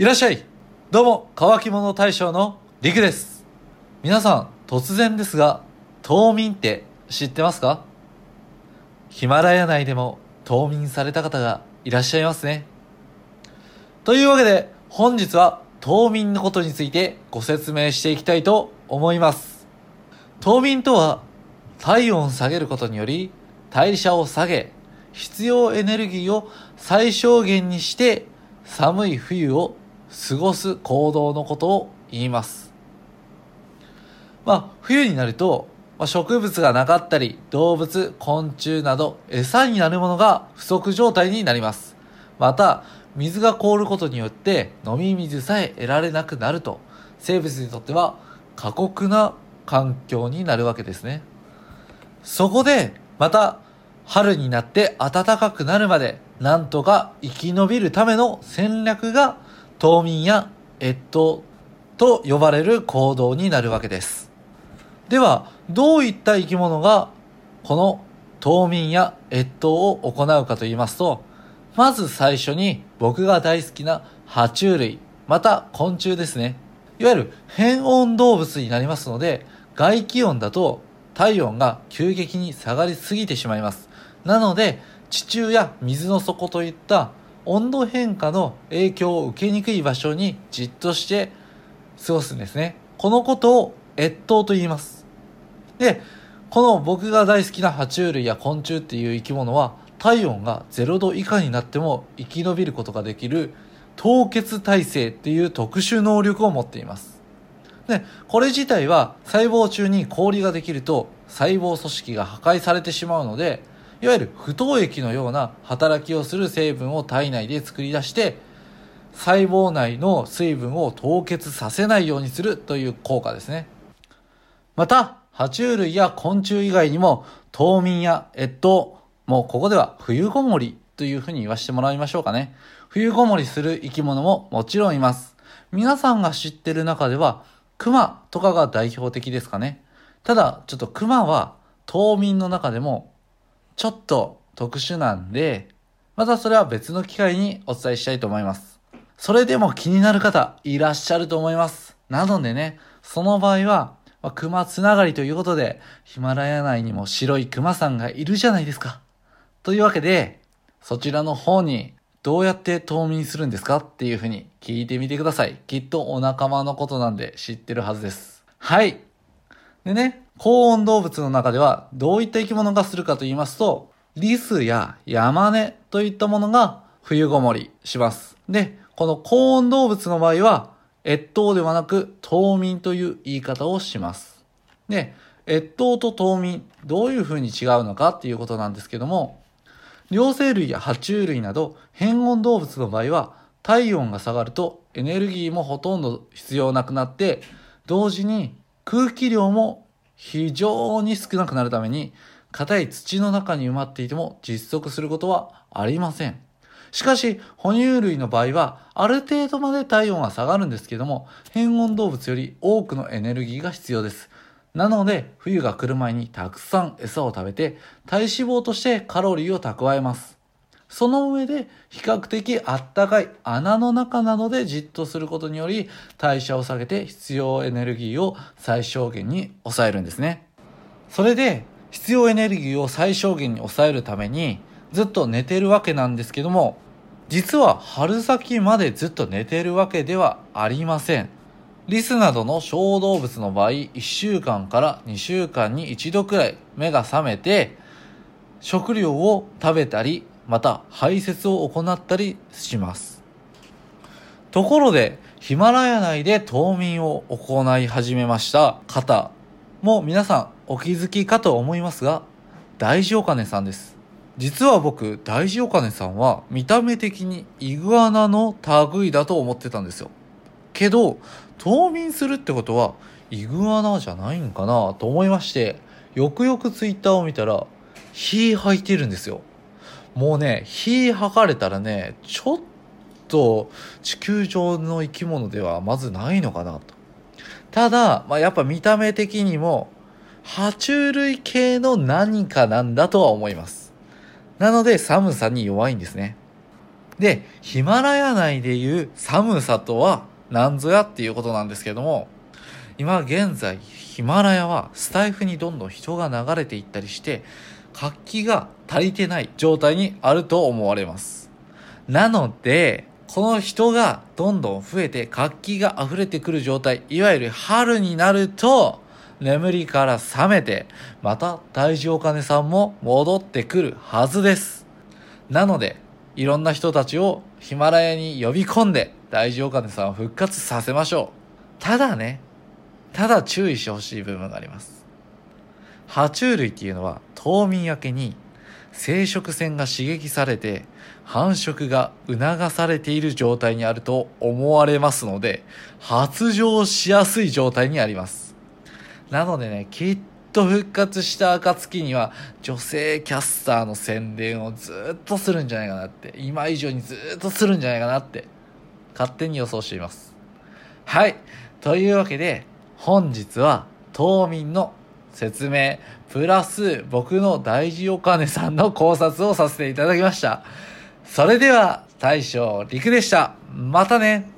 いらっしゃいどうも、乾き物大将のりくです。皆さん、突然ですが、冬眠って知ってますか？ヒマラヤ内でも冬眠された方がいらっしゃいますね。というわけで、本日は冬眠のことについてご説明していきたいと思います。冬眠とは、体温を下げることにより、代謝を下げ、必要エネルギーを最小限にして、寒い冬を過ごす行動のことを言います。まあ、冬になると、まあ、植物がなかったり、動物、昆虫など餌になるものが不足状態になります。また、水が凍ることによって飲み水さえ得られなくなると、生物にとっては過酷な環境になるわけですね。そこで、また、春になって暖かくなるまで、なんとか生き延びるための戦略が、冬眠や越冬と呼ばれる行動になるわけです。では、どういった生き物が、この冬眠や越冬を行うかと言いますと、まず最初に僕が大好きな爬虫類、また昆虫ですね。いわゆる変温動物になりますので、外気温だと体温が急激に下がりすぎてしまいます。なので、地中や水の底といった温度変化の影響を受けにくい場所にじっとして過ごすんですね。このことを越冬と言います。で、この僕が大好きな爬虫類や昆虫っていう生き物は体温が0度以下になっても生き延びることができる凍結耐性っていう特殊能力を持っています。で、これ自体は細胞中に氷ができると細胞組織が破壊されてしまうので、いわゆる不凍液のような働きをする成分を体内で作り出して、細胞内の水分を凍結させないようにするという効果ですね。また、爬虫類や昆虫以外にも、冬眠や越冬、もうここでは冬ごもりというふうに言わせてもらいましょうかね。冬ごもりする生き物ももちろんいます。皆さんが知ってる中では、クマとかが代表的ですかね。ただ、ちょっとクマは冬眠の中でもちょっと特殊なんで、またそれは別の機会にお伝えしたいと思います。それでも気になる方いらっしゃると思います。なのでね、その場合は、まあ、熊つながりということで、ヒマラヤ内にも白い熊さんがいるじゃないですか。というわけで、そちらの方にどうやって冬眠するんですかっていうふうに聞いてみてください。きっとお仲間のことなんで知ってるはずです。はい。でね、高温動物の中ではどういった生き物がするかと言いますと、リスやヤマネといったものが冬ごもりします。で、この高温動物の場合は、越冬ではなく冬眠という言い方をします。で、越冬と冬眠、どういう風に違うのかっていうことなんですけども、両生類や爬虫類など変温動物の場合は、体温が下がるとエネルギーもほとんど必要なくなって、同時に空気量も非常に少なくなるために、硬い土の中に埋まっていても実測することはありません。しかし、哺乳類の場合は、ある程度まで体温は下がるんですけども、変温動物より多くのエネルギーが必要です。なので、冬が来る前にたくさん餌を食べて、体脂肪としてカロリーを蓄えます。その上で、比較的あったかい穴の中などでじっとすることにより、代謝を下げて必要エネルギーを最小限に抑えるんですね。それで、必要エネルギーを最小限に抑えるために、ずっと寝てるわけなんですけども、実は春先までずっと寝てるわけではありません。リスなどの小動物の場合、1週間から2週間に1度くらい目が覚めて、食料を食べたり、また排泄を行ったりします。ところで、ヒマラヤ内で冬眠を行い始めました方も皆さんお気づきかと思いますが、大事お金さんです。実は僕、大事お金さんは見た目的にイグアナの類だと思ってたんですよ。けど、冬眠するってことはイグアナじゃないんかなと思いまして、よくよくツイッターを見たら、火吐いてるんですよ。もうね、火吐かれたらね、ちょっと地球上の生き物ではまずないのかなと。ただ、まあ、やっぱ見た目的にも、爬虫類系の何かなんだとは思います。なので寒さに弱いんですね。で、ヒマラヤ内でいう寒さとは何ぞやっていうことなんですけども、今現在ヒマラヤはスタイフにどんどん人が流れていったりして活気が足りてない状態にあると思われます。なのでこの人がどんどん増えて活気が溢れてくる状態いわゆる春になると眠りから覚めてまた大事お金さんも戻ってくるはずです。なのでいろんな人たちをヒマラヤに呼び込んで大事お金さんを復活させましょう。ただねただ注意してほしい部分があります。爬虫類っていうのは冬眠明けに生殖腺が刺激されて繁殖が促されている状態にあると思われますので発情しやすい状態にあります。なのでね、きっと復活した暁には女性キャスターの宣伝をずっとするんじゃないかなって、今以上にずっとするんじゃないかなって勝手に予想しています。はい。というわけで、本日は島民の説明、プラス僕の大事お金さんの考察をさせていただきました。それでは大将陸でした。またね